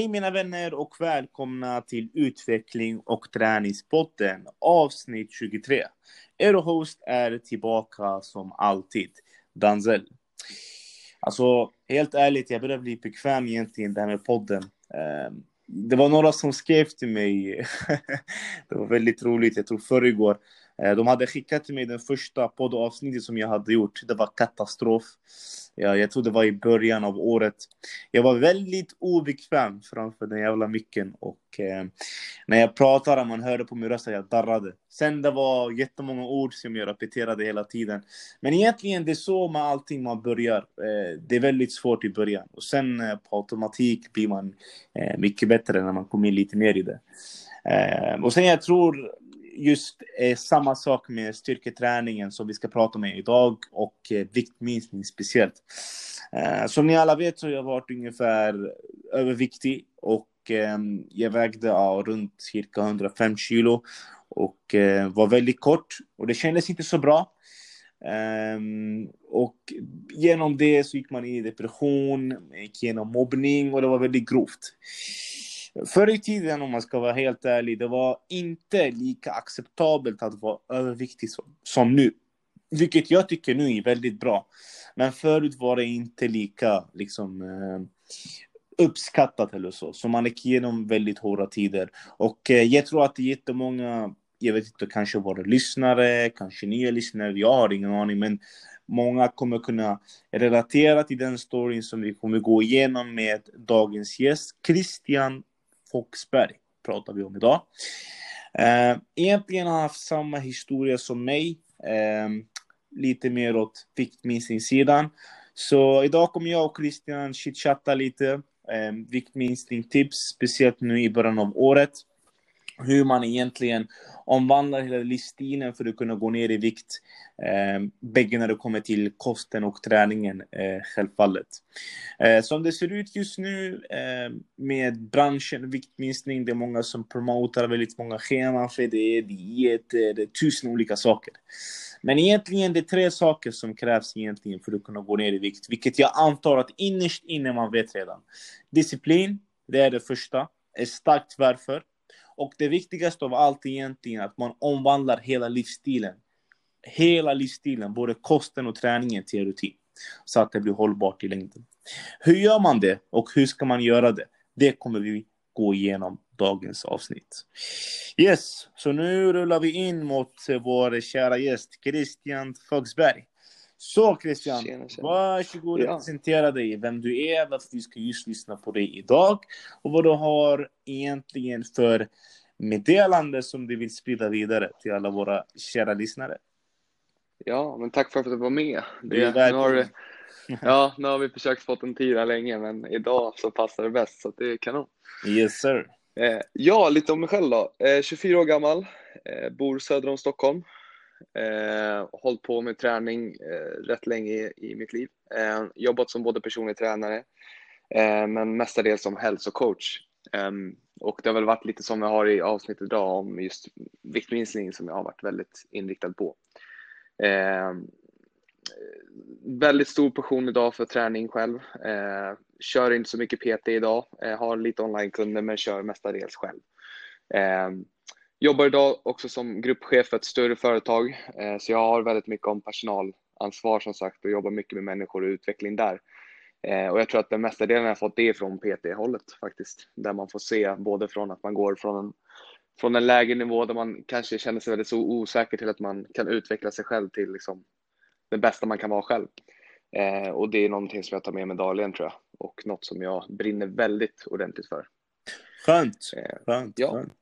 Hej mina vänner och välkomna till Utveckling och träningspodden avsnitt 23. Er host är tillbaka som alltid, Danzel. Alltså, helt ärligt, jag börjar bli bekväm egentligen det här med podden. Ehm, det var några som skrev till mig, det var väldigt roligt, jag tror förrgår, igår. Eh, de hade skickat till mig den första poddavsnittet som jag hade gjort. Det var katastrof. Ja, jag tror det var i början av året. Jag var väldigt obekväm framför den jävla micken och eh, när jag pratade, man hörde på min röst att jag darrade. Sen det var jättemånga ord som jag repeterade hela tiden. Men egentligen det är så med allting man börjar. Eh, det är väldigt svårt i början och sen eh, på automatik blir man eh, mycket bättre när man kommer in lite mer i det. Eh, och sen jag tror just eh, samma sak med styrketräningen som vi ska prata om idag och eh, viktminskning speciellt. Eh, som ni alla vet så har jag varit ungefär överviktig och eh, jag vägde ja, runt cirka 105 kilo och eh, var väldigt kort och det kändes inte så bra. Um, och genom det så gick man in i depression, gick igenom mobbning och det var väldigt grovt. Förr i tiden, om man ska vara helt ärlig, det var inte lika acceptabelt att vara överviktig som, som nu. Vilket jag tycker nu är väldigt bra. Men förut var det inte lika liksom, eh, uppskattat eller så. Så man gick igenom väldigt hårda tider. Och eh, jag tror att det är jättemånga, jag vet inte, kanske våra lyssnare, kanske nya lyssnare, jag har ingen aning, men många kommer kunna relatera till den storyn som vi kommer gå igenom med dagens gäst, Christian Foxberg pratar vi om idag. Eh, egentligen har han haft samma historia som mig, eh, lite mer åt viktminskningssidan. Så idag kommer jag och Christian chitchatta lite, eh, viktminskning-tips, speciellt nu i början av året. Hur man egentligen omvandlar hela livsstilen för att kunna gå ner i vikt. Eh, bägge när det kommer till kosten och träningen, eh, självfallet. Eh, som det ser ut just nu eh, med branschen viktminskning, det är många som promotar väldigt många scheman för det, dieter, eh, det är tusen olika saker. Men egentligen det är tre saker som krävs egentligen för att kunna gå ner i vikt, vilket jag antar att innerst inne man vet redan. Disciplin, det är det första. Ett starkt varför. Och det viktigaste av allt egentligen är att man omvandlar hela livsstilen. Hela livsstilen, både kosten och träningen till rutin. Så att det blir hållbart i längden. Hur gör man det och hur ska man göra det? Det kommer vi gå igenom dagens avsnitt. Yes, så nu rullar vi in mot vår kära gäst Christian Fogsberg. Så Christian, tjena, tjena. varsågod och ja. presentera dig, vem du är, varför vi ska just lyssna på dig idag och vad du har egentligen för meddelande som du vill sprida vidare till alla våra kära lyssnare. Ja, men tack för att du var med. Det, det nu har, ja, nu har vi försökt få en tid här länge, men idag så passar det bäst, så det är kanon. Yes sir. Eh, ja, lite om mig själv då. Eh, 24 år gammal, eh, bor söder om Stockholm, Eh, hållit på med träning eh, rätt länge i, i mitt liv. Eh, jobbat som både personlig tränare eh, men mestadels som hälsocoach. Eh, och det har väl varit lite som jag har i avsnittet idag om just viktminskning som jag har varit väldigt inriktad på. Eh, väldigt stor passion idag för träning själv. Eh, kör inte så mycket PT idag. Eh, har lite onlinekunder men kör mestadels själv. Ehm, Eh, Jobbar idag också som gruppchef för ett större företag, eh, så jag har väldigt mycket om personalansvar som sagt och jobbar mycket med människor och utveckling där. Eh, och jag tror att den mesta delen jag fått det från PT-hållet faktiskt, där man får se både från att man går från en, från en lägre nivå där man kanske känner sig väldigt så osäker till att man kan utveckla sig själv till liksom det bästa man kan vara själv. Eh, och det är någonting som jag tar med mig dagligen tror jag och något som jag brinner väldigt ordentligt för. Skönt, skönt, ja. skönt.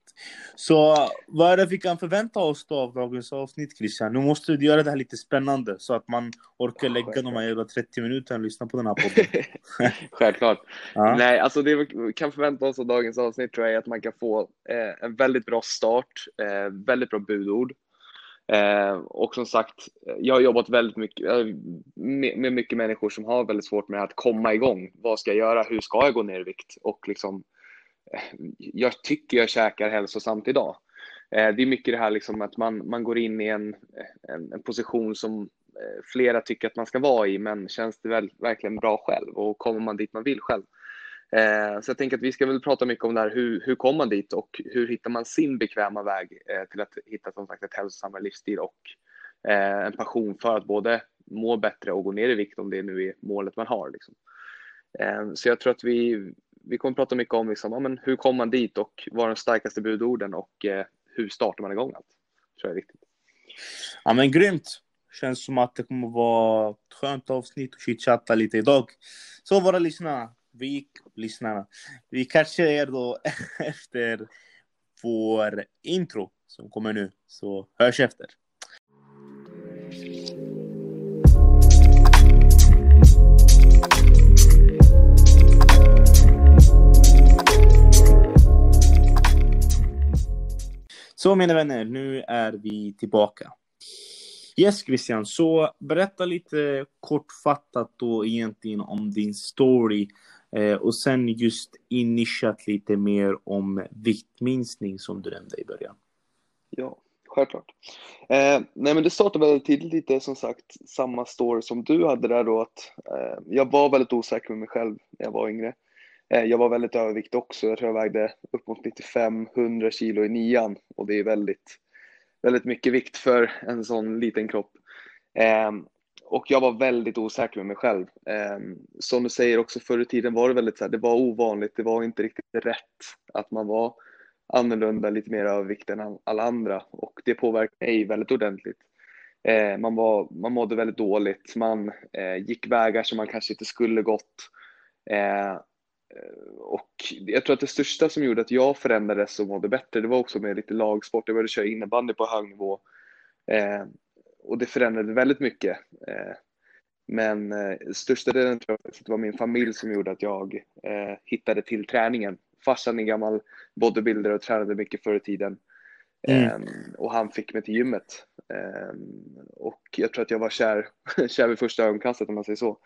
Så vad är det vi kan förvänta oss då av dagens avsnitt Christian? Nu måste du göra det här lite spännande så att man orkar lägga de här 30 minuterna och lyssna på den här podden. självklart. Ja. Nej, alltså det vi kan förvänta oss av dagens avsnitt tror jag är att man kan få eh, en väldigt bra start, eh, väldigt bra budord. Eh, och som sagt, jag har jobbat väldigt mycket eh, med, med mycket människor som har väldigt svårt med att komma igång. Vad ska jag göra? Hur ska jag gå ner i vikt? Och liksom jag tycker jag käkar hälsosamt idag. Eh, det är mycket det här liksom att man, man går in i en, en, en, position som eh, flera tycker att man ska vara i, men känns det väl, verkligen bra själv och kommer man dit man vill själv. Eh, så jag tänker att vi ska väl prata mycket om det här, hur, hur kommer man dit och hur hittar man sin bekväma väg eh, till att hitta som sagt ett hälsosammare livsstil och eh, en passion för att både må bättre och gå ner i vikt om det nu är målet man har. Liksom. Eh, så jag tror att vi, vi kommer prata mycket om liksom, ja, men hur kommer man dit och vad är de starkaste budorden och eh, hur startar man igång allt. Det tror jag är viktigt. Ja men grymt. Känns som att det kommer vara ett skönt avsnitt och chitchatta lite idag. Så våra lyssnare, vi lyssnarna, vi kanske är då efter vår intro som kommer nu. Så hörs efter. Så mina vänner, nu är vi tillbaka. Yes Christian, så berätta lite kortfattat då egentligen om din story eh, och sen just initiat lite mer om viktminskning som du nämnde i början. Ja, självklart. Eh, nej men det startade väldigt tidigt lite som sagt samma story som du hade där då att eh, jag var väldigt osäker med mig själv när jag var yngre. Eh, jag var väldigt överviktig också. Jag tror jag vägde upp mot 95-100 kilo i nian och det är väldigt, väldigt mycket vikt för en sån liten kropp. Ehm, och jag var väldigt osäker med mig själv. Ehm, som du säger också förr i tiden var det väldigt så här, det var ovanligt, det var inte riktigt rätt att man var annorlunda, lite mer övervikt än alla andra och det påverkade mig väldigt ordentligt. Ehm, man, var, man mådde väldigt dåligt, man eh, gick vägar som man kanske inte skulle gått. Eh, och jag tror att det största som gjorde att jag förändrades och mådde bättre, det var också med lite lagsport. Jag började köra innebandy på hög nivå. Eh, och det förändrade väldigt mycket. Eh, men eh, största delen tror jag att det var min familj som gjorde att jag eh, hittade till träningen. Farsan är gammal bodybuilder och tränade mycket förr i tiden. Mm. Eh, och han fick mig till gymmet. och jag tror att jag var kär, kär vid första ögonkastet om man säger så.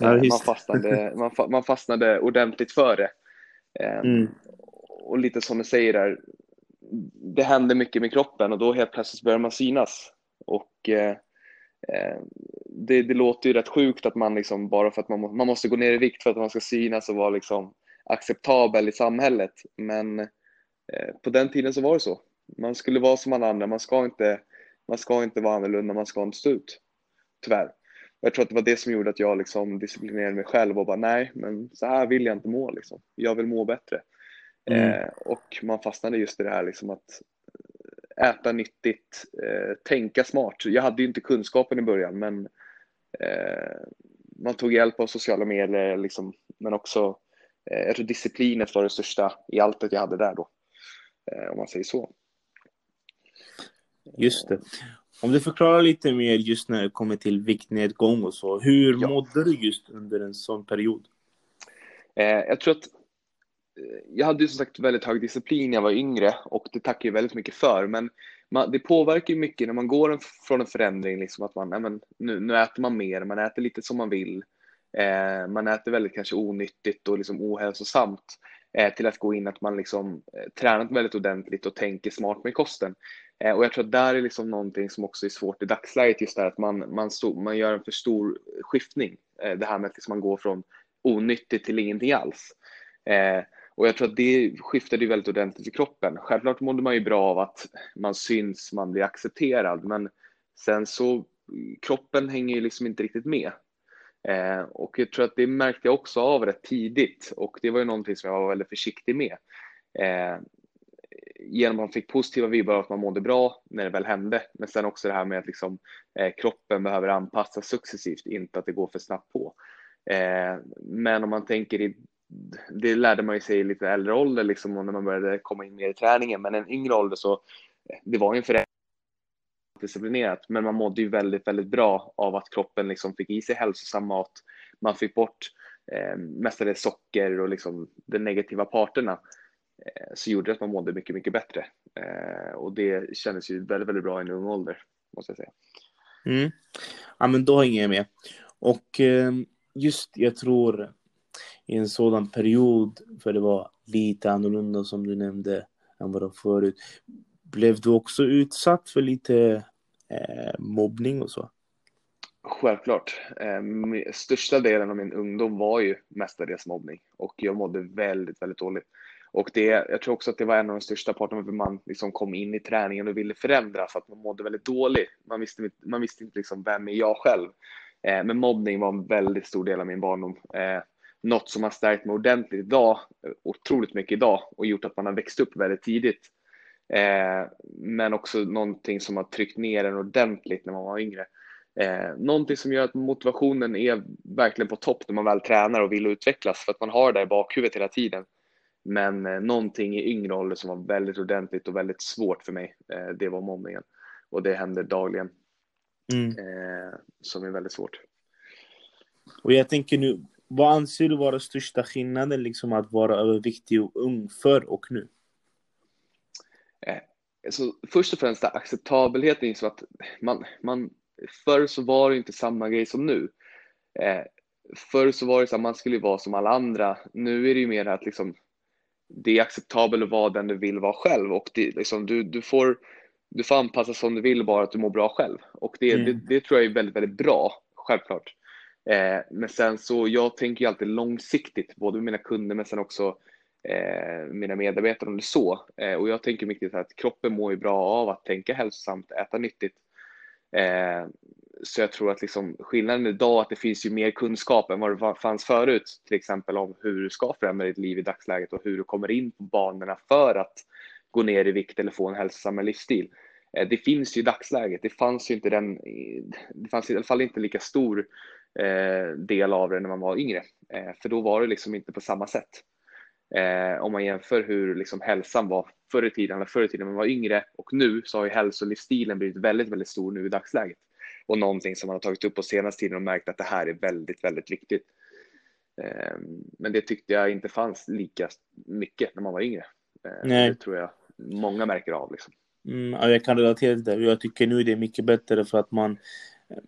Ja, eh, man, fastnade, man, man, fastnade ordentligt för det. Eh, mm. Och lite som du säger där, det händer mycket med kroppen och då helt plötsligt börjar man synas. Och eh, eh, det, det, låter ju rätt sjukt att man liksom, bara för att man, man måste gå ner i vikt för att man ska synas och vara liksom acceptabel i samhället. Men eh, på den tiden så var det så. Man skulle vara som alla andra, man ska inte, man ska inte vara annorlunda, man ska inte stå ut. Tyvärr. Jag tror att det var det som gjorde att jag liksom disciplinerade mig själv och bara nej, men så här vill jag inte må liksom. Jag vill må bättre. Mm. Eh, och man fastnade just i det här liksom att äta nyttigt, eh, tänka smart. Jag hade ju inte kunskapen i början, men eh, man tog hjälp av sociala medier, liksom, men också eh, jag tror disciplinet var det största i allt jag hade där då, eh, om man säger så. Just det. Om du förklarar lite mer just när det kommer till viktnedgång och så. Hur ja. mådde du just under en sån period? Eh, jag tror att eh, jag hade ju som sagt väldigt hög disciplin när jag var yngre och det tackar jag väldigt mycket för. Men man, det påverkar ju mycket när man går en, från en förändring, liksom att man, men, nu, nu äter man mer, man äter lite som man vill. Eh, man äter väldigt kanske onyttigt och liksom ohälsosamt Eh, till att gå in att man liksom eh, tränat väldigt ordentligt och tänker smart med kosten. Eh, och jag tror att där är liksom någonting som också är svårt i dagsläget, just det att man, man, stå, man gör en för stor skiftning. Eh, det här med att liksom man går från onyttigt till ingenting alls. Eh, och jag tror att det skiftade väldigt ordentligt i kroppen. Självklart mådde man ju bra av att man syns, man blir accepterad, men sen så kroppen hänger ju liksom inte riktigt med. Eh, och jag tror att det märkte jag också av rätt tidigt och det var ju någonting som jag var väldigt försiktig med. Eh, genom att man fick positiva vibbar av att man mådde bra när det väl hände. Men sen också det här med att liksom, eh, kroppen behöver anpassas successivt, inte att det går för snabbt på. Eh, men om man tänker i, det lärde man ju sig i lite äldre ålder, liksom, när man började komma in mer i träningen, men en yngre ålder så, det var ju en förändring disciplinerat, men man mådde ju väldigt, väldigt bra av att kroppen liksom fick i sig hälsosam mat. Man fick bort eh, mestadels socker och liksom de negativa parterna. Eh, så gjorde det att man mådde mycket, mycket bättre. Eh, och det kändes ju väldigt, väldigt bra i en ung ålder, måste jag säga. Mm. Ja, men då hänger jag med. Och eh, just, jag tror, i en sådan period, för det var lite annorlunda som du nämnde än vad det var förut. Blev du också utsatt för lite eh, mobbning och så? Självklart. Eh, största delen av min ungdom var ju mestadels mobbning och jag mådde väldigt, väldigt dåligt. Och det, jag tror också att det var en av de största parterna för man liksom kom in i träningen och ville förändra för att man mådde väldigt dåligt. Man visste, man visste inte liksom vem är jag själv. Eh, men mobbning var en väldigt stor del av min barndom. Eh, något som har stärkt mig ordentligt idag, otroligt mycket idag och gjort att man har växt upp väldigt tidigt. Eh, men också någonting som har tryckt ner en ordentligt när man var yngre. Eh, någonting som gör att motivationen är verkligen på topp när man väl tränar och vill utvecklas för att man har det i bakhuvudet hela tiden. Men eh, någonting i yngre ålder som var väldigt ordentligt och väldigt svårt för mig, eh, det var mobbningen. Och det händer dagligen. Mm. Eh, som är väldigt svårt. Och jag tänker nu, vad anser du vara största skillnaden liksom att vara överviktig och ung förr och nu? Eh, så först och främst acceptabelheten, så att man, man, förr så var det inte samma grej som nu. Eh, förr så var det så att man skulle vara som alla andra. Nu är det ju mer att liksom, det är acceptabelt att vara den du vill vara själv och det, liksom, du, du, får, du får anpassa som du vill bara att du mår bra själv. Och det, mm. det, det, tror jag är väldigt, väldigt bra, självklart. Eh, men sen så, jag tänker ju alltid långsiktigt, både med mina kunder men sen också Eh, mina medarbetare om det är så. Eh, och jag tänker mycket att kroppen mår ju bra av att tänka hälsosamt, äta nyttigt. Eh, så jag tror att liksom skillnaden idag är att det finns ju mer kunskap än vad det fanns förut, till exempel om hur du ska förändra ditt liv i dagsläget och hur du kommer in på banorna för att gå ner i vikt eller få en hälsosammare livsstil. Eh, det finns ju i dagsläget, det fanns ju inte den, det fanns i alla fall inte lika stor eh, del av det när man var yngre, eh, för då var det liksom inte på samma sätt. Om man jämför hur liksom hälsan var förr i tiden, eller förr i tiden när man var yngre och nu så har ju hälsolivsstilen blivit väldigt, väldigt stor nu i dagsläget och någonting som man har tagit upp på senaste tiden och märkt att det här är väldigt, väldigt viktigt. Ehm, men det tyckte jag inte fanns lika mycket när man var yngre. Ehm, Nej. Det tror jag många märker av. Liksom. Mm, jag kan relatera till det. Jag tycker nu det är mycket bättre för att man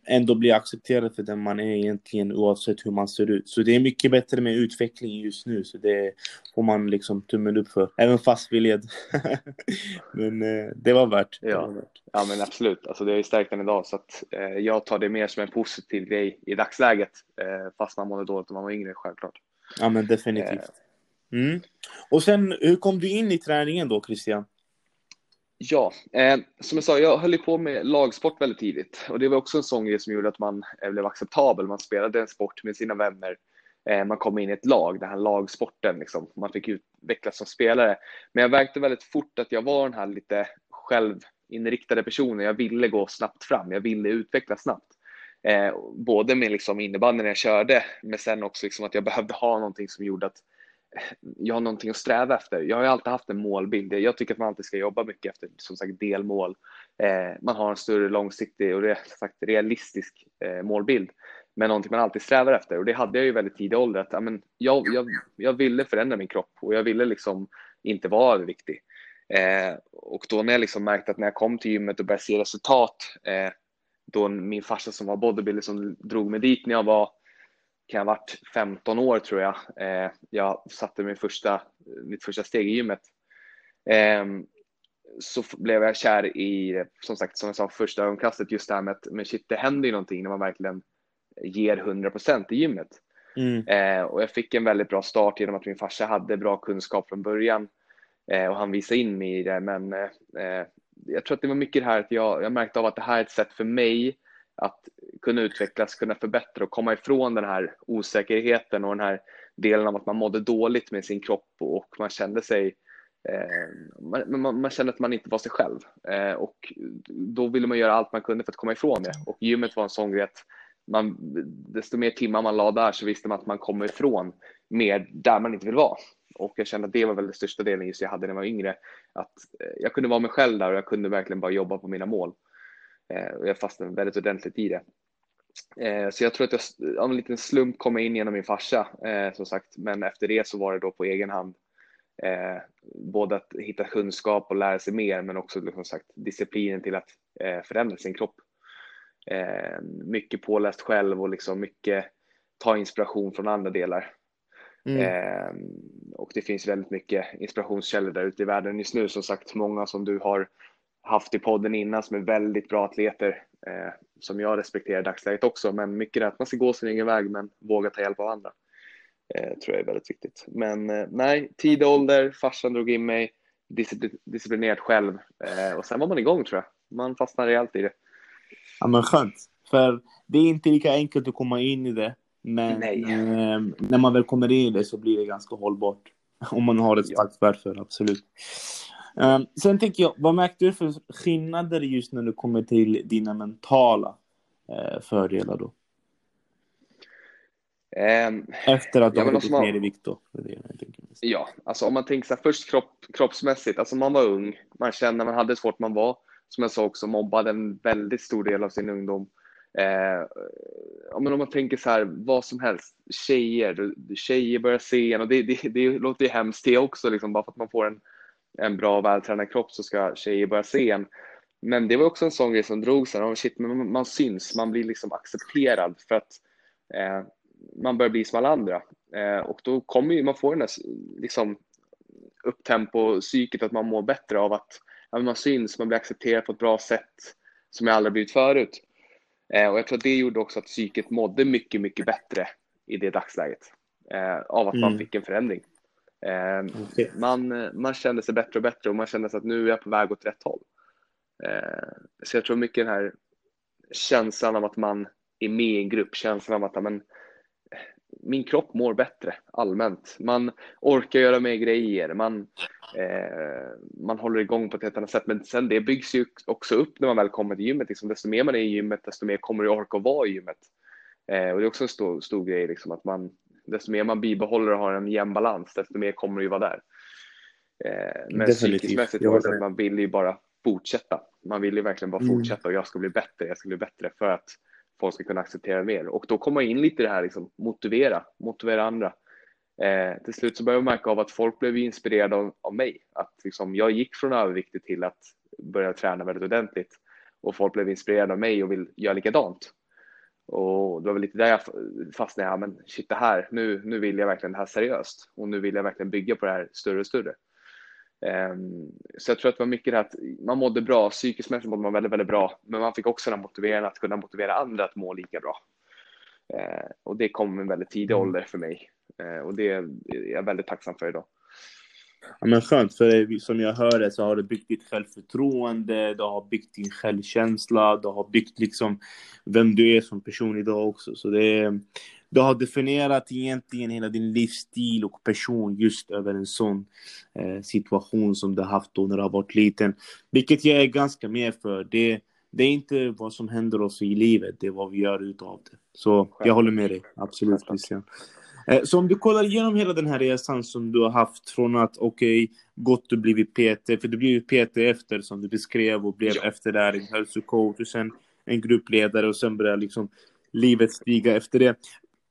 ändå blir accepterad för den man är egentligen oavsett hur man ser ut. Så det är mycket bättre med utveckling just nu, så det får man liksom tummen upp för. Även fast vi led. men eh, det var värt. Ja. Det var värt. ja, men absolut. Alltså, det har ju stärkt den idag, så att, eh, jag tar det mer som en positiv grej i dagsläget, eh, fast man mådde dåligt när man var yngre, självklart. Ja, men definitivt. Eh. Mm. Och sen, hur kom du in i träningen då, Christian? Ja, eh, som jag sa, jag höll ju på med lagsport väldigt tidigt och det var också en sån grej som gjorde att man eh, blev acceptabel. Man spelade en sport med sina vänner. Eh, man kom in i ett lag, den här lagsporten, liksom. man fick utvecklas som spelare. Men jag märkte väldigt fort att jag var den här lite självinriktade personen. Jag ville gå snabbt fram, jag ville utvecklas snabbt. Eh, både med liksom innebandyn jag körde, men sen också liksom att jag behövde ha någonting som gjorde att jag har någonting att sträva efter. Jag har alltid haft en målbild. Jag tycker att man alltid ska jobba mycket efter som sagt delmål. Eh, man har en större långsiktig och sagt, realistisk eh, målbild. Men någonting man alltid strävar efter och det hade jag ju väldigt tidig ålder. Att, amen, jag, jag, jag ville förändra min kropp och jag ville liksom inte vara överviktig. Eh, och då när jag liksom märkte att när jag kom till gymmet och började se resultat, eh, då min farsa som var bodybuilder som drog mig dit när jag var kan ha varit 15 år tror jag. Eh, jag satte min första, mitt första steg i gymmet. Eh, så blev jag kär i, som sagt, som jag sa första ögonkastet, just det här med att men shit, det händer ju någonting när man verkligen ger 100% i gymmet. Mm. Eh, och jag fick en väldigt bra start genom att min farsa hade bra kunskap från början eh, och han visade in mig i det. Men eh, jag tror att det var mycket det här att jag, jag märkte av att det här är ett sätt för mig att kunna utvecklas, kunna förbättra och komma ifrån den här osäkerheten och den här delen av att man mådde dåligt med sin kropp och man kände sig eh, man, man, man, kände att man inte var sig själv eh, och då ville man göra allt man kunde för att komma ifrån det och gymmet var en sån grej att man, desto mer timmar man la där så visste man att man kommer ifrån mer där man inte vill vara. Och jag kände att det var väl den största delen just jag hade när jag var yngre. Att eh, jag kunde vara mig själv där och jag kunde verkligen bara jobba på mina mål. Eh, och jag fastnade väldigt ordentligt i det. Eh, så jag tror att jag av en liten slump kom in genom min farsa eh, som sagt, men efter det så var det då på egen hand. Både att hitta kunskap och lära sig mer, men också som sagt disciplinen till att förändra sin kropp. Mycket påläst själv och liksom mycket ta inspiration från andra delar. Mm. och det finns väldigt mycket inspirationskällor där ute i världen just nu. Som sagt, många som du har haft i podden innan som är väldigt bra atleter. Eh, som jag respekterar i dagsläget också. Men mycket är att man ska gå sin egen väg men våga ta hjälp av andra. Eh, tror jag är väldigt viktigt. Men eh, nej, tid och ålder, farsan drog in mig, disciplinerat själv eh, och sen var man igång tror jag. Man fastnar rejält i det. Ja men skönt. För det är inte lika enkelt att komma in i det. Men eh, när man väl kommer in i det så blir det ganska hållbart. Om man har ett starkt ja. för absolut. Um, sen tänker jag, vad märkte du för skillnader just när det kommer till dina mentala uh, fördelar då? Um, Efter att du har gått man... ner i vikt då? Ja, alltså om man tänker så här, först kropp, kroppsmässigt, alltså man var ung, man kände, man hade svårt, man var, som jag sa också, mobbad en väldigt stor del av sin ungdom. Eh, om man tänker så här, vad som helst, tjejer, tjejer börjar se en och det, det, det låter ju hemskt det också, liksom, bara för att man får en, en bra vältränad kropp så ska tjejer börja se en. Men det var också en sån grej som drog sig, oh shit, man, man syns, man blir liksom accepterad för att eh, man börjar bli som alla andra. Eh, och då kommer ju, man får den där liksom, upptempo psyket att man mår bättre av att ja, man syns, man blir accepterad på ett bra sätt som jag aldrig blivit förut. Eh, och jag tror att det gjorde också att psyket mådde mycket, mycket bättre i det dagsläget. Eh, av att mm. man fick en förändring. Eh, okay. man, man kände sig bättre och bättre och man kände sig att nu är jag på väg åt rätt håll. Eh, så jag tror mycket den här känslan av att man är med i en grupp, känslan av att men, min kropp mår bättre allmänt. Man orkar göra mer grejer, man, eh, man håller igång på ett helt annat sätt. Men sen det byggs ju också upp när man väl kommer till gymmet. Liksom, desto mer man är i gymmet, desto mer kommer du orka vara i gymmet. Eh, och det är också en stor, stor grej, liksom, att man, desto mer man bibehåller och har en jämn balans, desto mer kommer du ju vara där. Eh, men psykiskt var det att man vill ju bara fortsätta. Man vill ju verkligen bara mm. fortsätta och jag ska bli bättre, jag ska bli bättre för att folk ska kunna acceptera mer. Och då kommer in lite i det här, liksom, motivera, motivera andra. Eh, till slut så började jag märka av att folk blev inspirerade av, av mig. Att liksom, jag gick från överviktig till att börja träna väldigt ordentligt. Och folk blev inspirerade av mig och vill göra likadant. Och det var väl lite där jag fastnade, ja men shit det här, nu, nu vill jag verkligen det här seriöst. Och nu vill jag verkligen bygga på det här större och större. Ehm, så jag tror att det var mycket det att man mådde bra, psykiskt mådde man väldigt, väldigt bra, men man fick också den motiveringen att kunna motivera andra att må lika bra. Ehm, och det kom en väldigt tidig mm. ålder för mig ehm, och det är jag väldigt tacksam för idag. Ja, men skönt, för som jag hör det så har det byggt ditt självförtroende, det har byggt din självkänsla, det har byggt liksom vem du är som person idag också. Så det du har definierat egentligen hela din livsstil och person just över en sån eh, situation som du har haft då när du har varit liten. Vilket jag är ganska med för. Det, det är inte vad som händer oss i livet, det är vad vi gör utav det. Så jag håller med dig, absolut Christian. Eh, så om du kollar igenom hela den här resan som du har haft från att okej, okay, gått och blivit PT, för du blev ju PT efter som du beskrev och blev ja. efter där en hälsocoach och sen en gruppledare och sen började liksom livet stiga efter det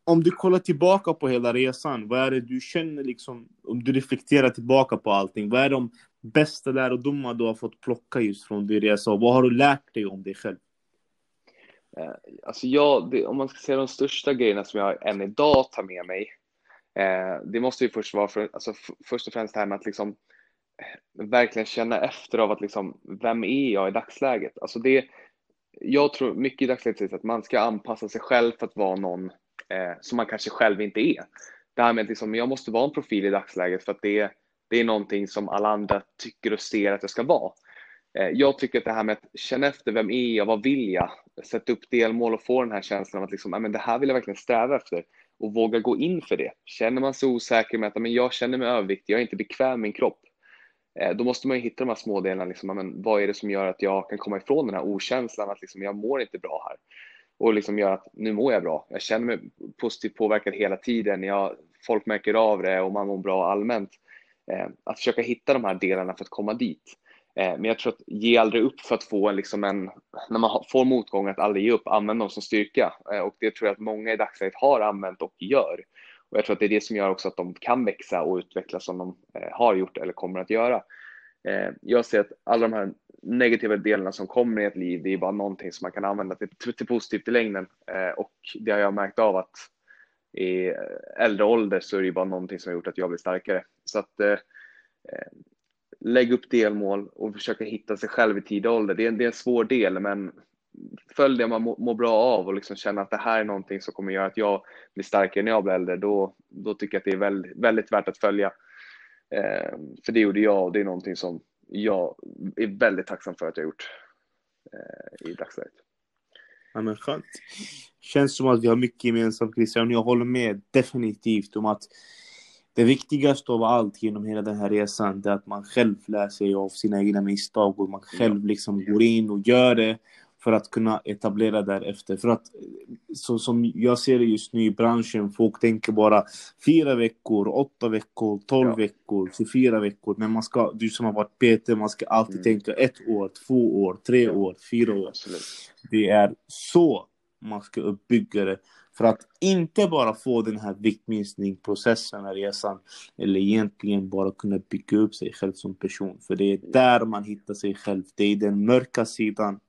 om du kollar tillbaka på hela resan, vad är det du känner liksom, om du reflekterar tillbaka på allting, vad är de bästa lärdomar du har fått plocka just från din resa och vad har du lärt dig om dig själv? Eh, alltså jag, det, om man ska säga de största grejerna som jag än idag tar med mig, eh, det måste ju först vara för, alltså först och främst det här med att liksom eh, verkligen känna efter av att liksom, vem är jag i dagsläget? Alltså det, jag tror mycket i dagsläget att man ska anpassa sig själv för att vara någon eh, som man kanske själv inte är. Det här med att liksom, jag måste vara en profil i dagsläget för att det, det är någonting som alla andra tycker och ser att jag ska vara. Eh, jag tycker att det här med att känna efter, vem är jag, vad vill jag? Sätta upp delmål och få den här känslan av att liksom, men det här vill jag verkligen sträva efter och våga gå in för det. Känner man sig osäker med att men jag känner mig överviktig, jag är inte bekväm med min kropp, eh, då måste man ju hitta de här små delarna. Liksom, men vad är det som gör att jag kan komma ifrån den här okänslan att liksom, jag mår inte bra här? och liksom gör att nu mår jag bra. Jag känner mig positivt påverkad hela tiden. Jag, folk märker av det och man mår bra allmänt. Eh, att försöka hitta de här delarna för att komma dit. Eh, men jag tror att ge aldrig upp för att få en, liksom en när man får motgångar, att aldrig ge upp, använd dem som styrka. Eh, och det tror jag att många i dagsläget har använt och gör. Och jag tror att det är det som gör också att de kan växa och utvecklas som de eh, har gjort eller kommer att göra. Jag ser att alla de här negativa delarna som kommer i ett liv, det är bara någonting som man kan använda till, till positivt i längden. Och det har jag märkt av att i äldre ålder så är det bara någonting som har gjort att jag blir starkare. Så att lägg upp delmål och försöka hitta sig själv i tidig ålder. Det är, det är en svår del, men följ det man mår bra av och liksom känna att det här är någonting som kommer göra att jag blir starkare när jag blir äldre, då, då tycker jag att det är väldigt, väldigt värt att följa. Eh, för det gjorde jag och det är någonting som jag är väldigt tacksam för att jag gjort eh, i dagsläget. Ja, men skönt. Känns som att vi har mycket gemensamt Christian. Jag håller med definitivt om att det viktigaste av allt genom hela den här resan är att man själv lär sig av sina egna misstag och man själv liksom går in och gör det för att kunna etablera därefter. För att så som jag ser det just nu i branschen, folk tänker bara fyra veckor, åtta veckor, tolv ja. veckor, 24 veckor. Men man ska, du som har varit PT, man ska alltid mm. tänka ett år, två år, tre ja. år, fyra år. Absolut. Det är så man ska uppbygga det. För att inte bara få den här viktminskningsprocessen, resan, eller egentligen bara kunna bygga upp sig själv som person. För det är där man hittar sig själv. Det är den mörka sidan.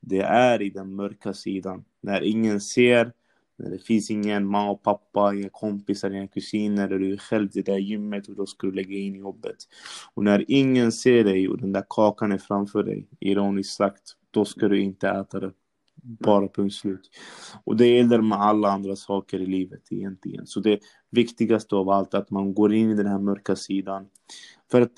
Det är i den mörka sidan. När ingen ser, när det finns ingen mamma och pappa, inga kompisar, inga kusiner, eller du är själv i det där gymmet och då ska du lägga in jobbet. Och när ingen ser dig och den där kakan är framför dig, ironiskt sagt, då ska du inte äta det. Bara punkt slut. Och det gäller med alla andra saker i livet egentligen. Så det viktigaste av allt är att man går in i den här mörka sidan. För att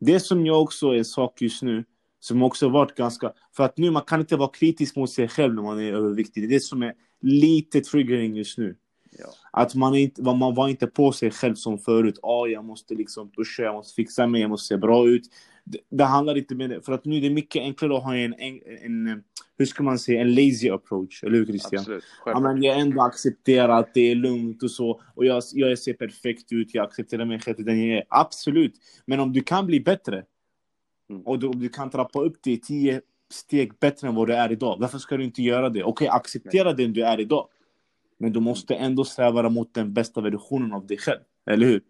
det som jag också är sak just nu, som också varit ganska... För att nu man kan inte vara kritisk mot sig själv när man är överviktig. Det är det som är lite triggering just nu. Ja. Att man, inte, man var inte på sig själv som förut. Ah, jag måste liksom pusha, jag måste fixa mig, jag måste se bra ut. Det, det handlar inte det. För att nu är det mycket enklare att ha en, en, en hur ska man säga, en lazy approach, eller hur Christian? Absolut. Ja, men jag ändå accepterar att det är lugnt och så, och jag, jag ser perfekt ut, jag accepterar mig själv den jag är. Absolut, men om du kan bli bättre, mm. och du, om du kan trappa upp det tio steg bättre än vad du är idag, varför ska du inte göra det? Okej, okay, acceptera den du är idag, men du måste ändå sträva mot den bästa versionen av dig själv, eller hur?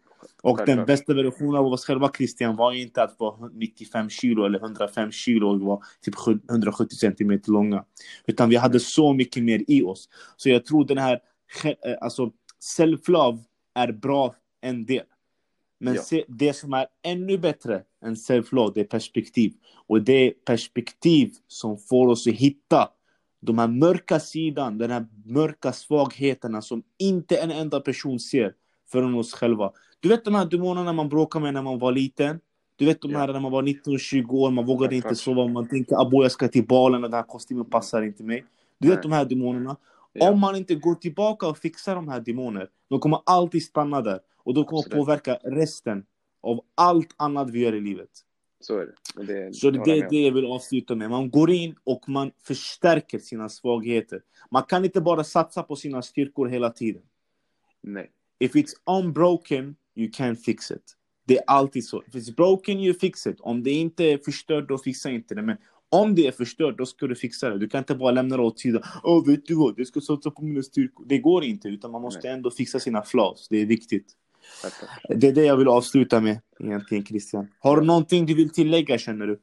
Och Självklart. den bästa versionen av oss själva, Christian, var inte att vara 95 kilo eller 105 kilo och vara typ 170 centimeter långa. Utan vi hade så mycket mer i oss. Så jag tror den här, eh, alltså self-love är bra en del. Men ja. det som är ännu bättre än self-love, det är perspektiv. Och det är perspektiv som får oss att hitta de här mörka sidan, den här mörka svagheterna som inte en enda person ser förrän oss själva. Du vet de här demonerna man bråkade med när man var liten? Du vet de här yeah. när man var 19-20 år, man vågade inte sova, man tänkte abo jag ska till balen och den här kostymen passar inte mig. Du vet de här demonerna? Yeah. Om man inte går tillbaka och fixar de här demonerna, de kommer alltid stanna där. Och de kommer Absolut. påverka resten av allt annat vi gör i livet. Så är det. det så det är det jag vill avsluta med. Man går in och man förstärker sina svagheter. Man kan inte bara satsa på sina styrkor hela tiden. Nej. If it's unbroken, you can't fix it. Det är alltid så. If it's broken, you fix it. Om det inte är förstört, då fixa inte det. Men om det är förstört, då ska du fixa det. Du kan inte bara lämna det åt sidan. Åh, oh, vet du vad? Jag ska satsa på mina styrkor. Det går inte, utan man måste Nej. ändå fixa sina flaws. Det är viktigt. Det är det jag vill avsluta med egentligen, Christian. Har du någonting du vill tillägga, känner du?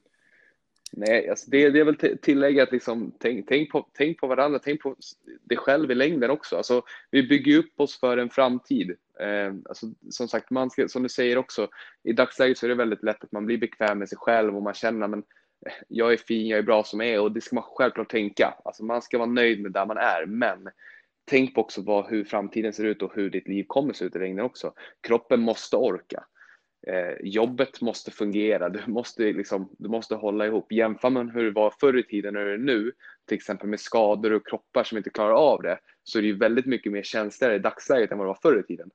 Nej, alltså det, det är väl tillägga att liksom, tänk, tänk, på, tänk på varandra, tänk på dig själv i längden också. Alltså, vi bygger upp oss för en framtid. Eh, alltså, som sagt, man ska, som du säger också, i dagsläget så är det väldigt lätt att man blir bekväm med sig själv och man känner att eh, jag är fin, jag är bra som jag är och det ska man självklart tänka. Alltså, man ska vara nöjd med där man är, men tänk på också vad, hur framtiden ser ut och hur ditt liv kommer se ut i längden också. Kroppen måste orka eh, jobbet måste fungera, du måste, liksom, du måste hålla ihop. Jämför man hur det var förr i tiden och hur det är nu, till exempel med skador och kroppar som inte klarar av det, så är det ju väldigt mycket mer känsligare i dagsläget än vad det var förr i tiden.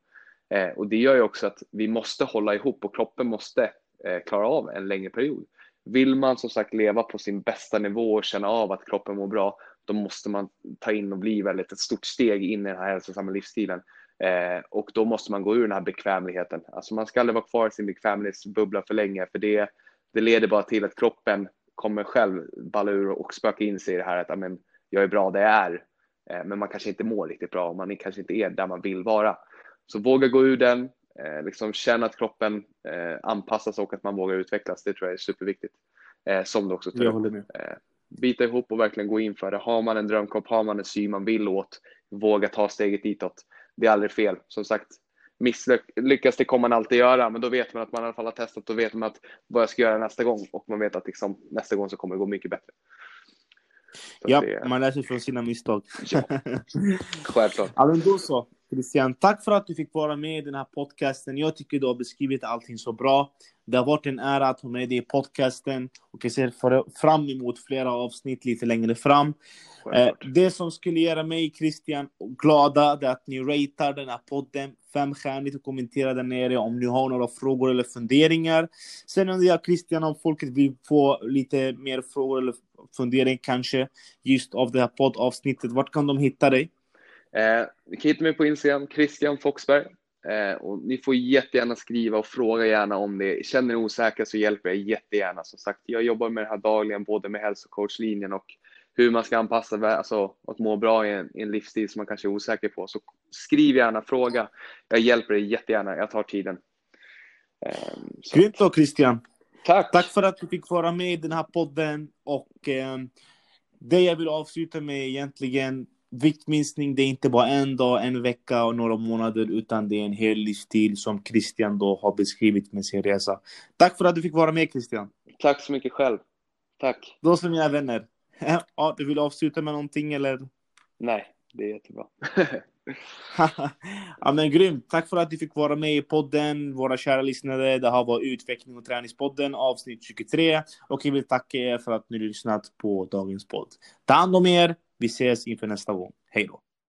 Eh, och det gör ju också att vi måste hålla ihop och kroppen måste eh, klara av en längre period. Vill man som sagt leva på sin bästa nivå och känna av att kroppen mår bra, då måste man ta in och bli väldigt ett stort steg in i den här hälsosamma livsstilen. Eh, och då måste man gå ur den här bekvämligheten. Alltså man ska aldrig vara kvar i sin bekvämlighetsbubbla för länge för det, det leder bara till att kroppen kommer själv balla ur och spöka in sig i det här att amen, jag är bra där jag är. Eh, men man kanske inte mår riktigt bra och man kanske inte är där man vill vara. Så våga gå ur den, eh, liksom känna att kroppen eh, anpassas och att man vågar utvecklas. Det tror jag är superviktigt. Eh, som du också tror. Eh, bita ihop och verkligen gå in för det. Har man en drömkropp, har man en syn man vill åt, våga ta steget ditåt det är aldrig fel. Som sagt, misslyckas det kommer man alltid göra, men då vet man att man i alla fall har testat och vet man att vad jag ska göra nästa gång och man vet att liksom, nästa gång så kommer det gå mycket bättre. ja, det... man lär sig från sina misstag. Ja, självklart. ja, men då så. Christian, tack för att du fick vara med i den här podcasten. Jag tycker du har beskrivit allting så bra. Det har varit en ära att ha med dig i podcasten och jag ser fram emot flera avsnitt lite längre fram. Eh, det som skulle göra mig, Christian, glada är att ni ratear den här podden femstjärnigt och kommenterar där nere om ni har några frågor eller funderingar. Sen undrar jag, Christian, om folket vill få lite mer frågor eller funderingar kanske just av det här poddavsnittet. Vart kan de hitta dig? Eh, ni kan hitta mig på Instagram, Christian Foxberg. Eh, och ni får jättegärna skriva och fråga gärna om det. Känner ni osäkra så hjälper jag jättegärna. Som sagt, jag jobbar med det här dagligen, både med hälsocoachlinjen och hur man ska anpassa alltså, att må bra i en, i en livsstil som man kanske är osäker på. Så skriv gärna, fråga. Jag hjälper dig jättegärna, jag tar tiden. Eh, Grymt då Christian. Tack. Tack för att du fick vara med i den här podden. Och eh, det jag vill avsluta med egentligen viktminskning, det är inte bara en dag, en vecka och några månader, utan det är en hel livsstil som Christian då har beskrivit med sin resa. Tack för att du fick vara med Christian. Tack så mycket själv. Tack. Då som mina vänner. Ja, du vill avsluta med någonting eller? Nej, det är jättebra. ja men grymt. Tack för att du fick vara med i podden, våra kära lyssnare. Det här var Utveckling och träningspodden avsnitt 23 och jag vill tacka er för att ni lyssnat på dagens podd. Ta hand om er. Vi ses inför nästa gång. Hej då!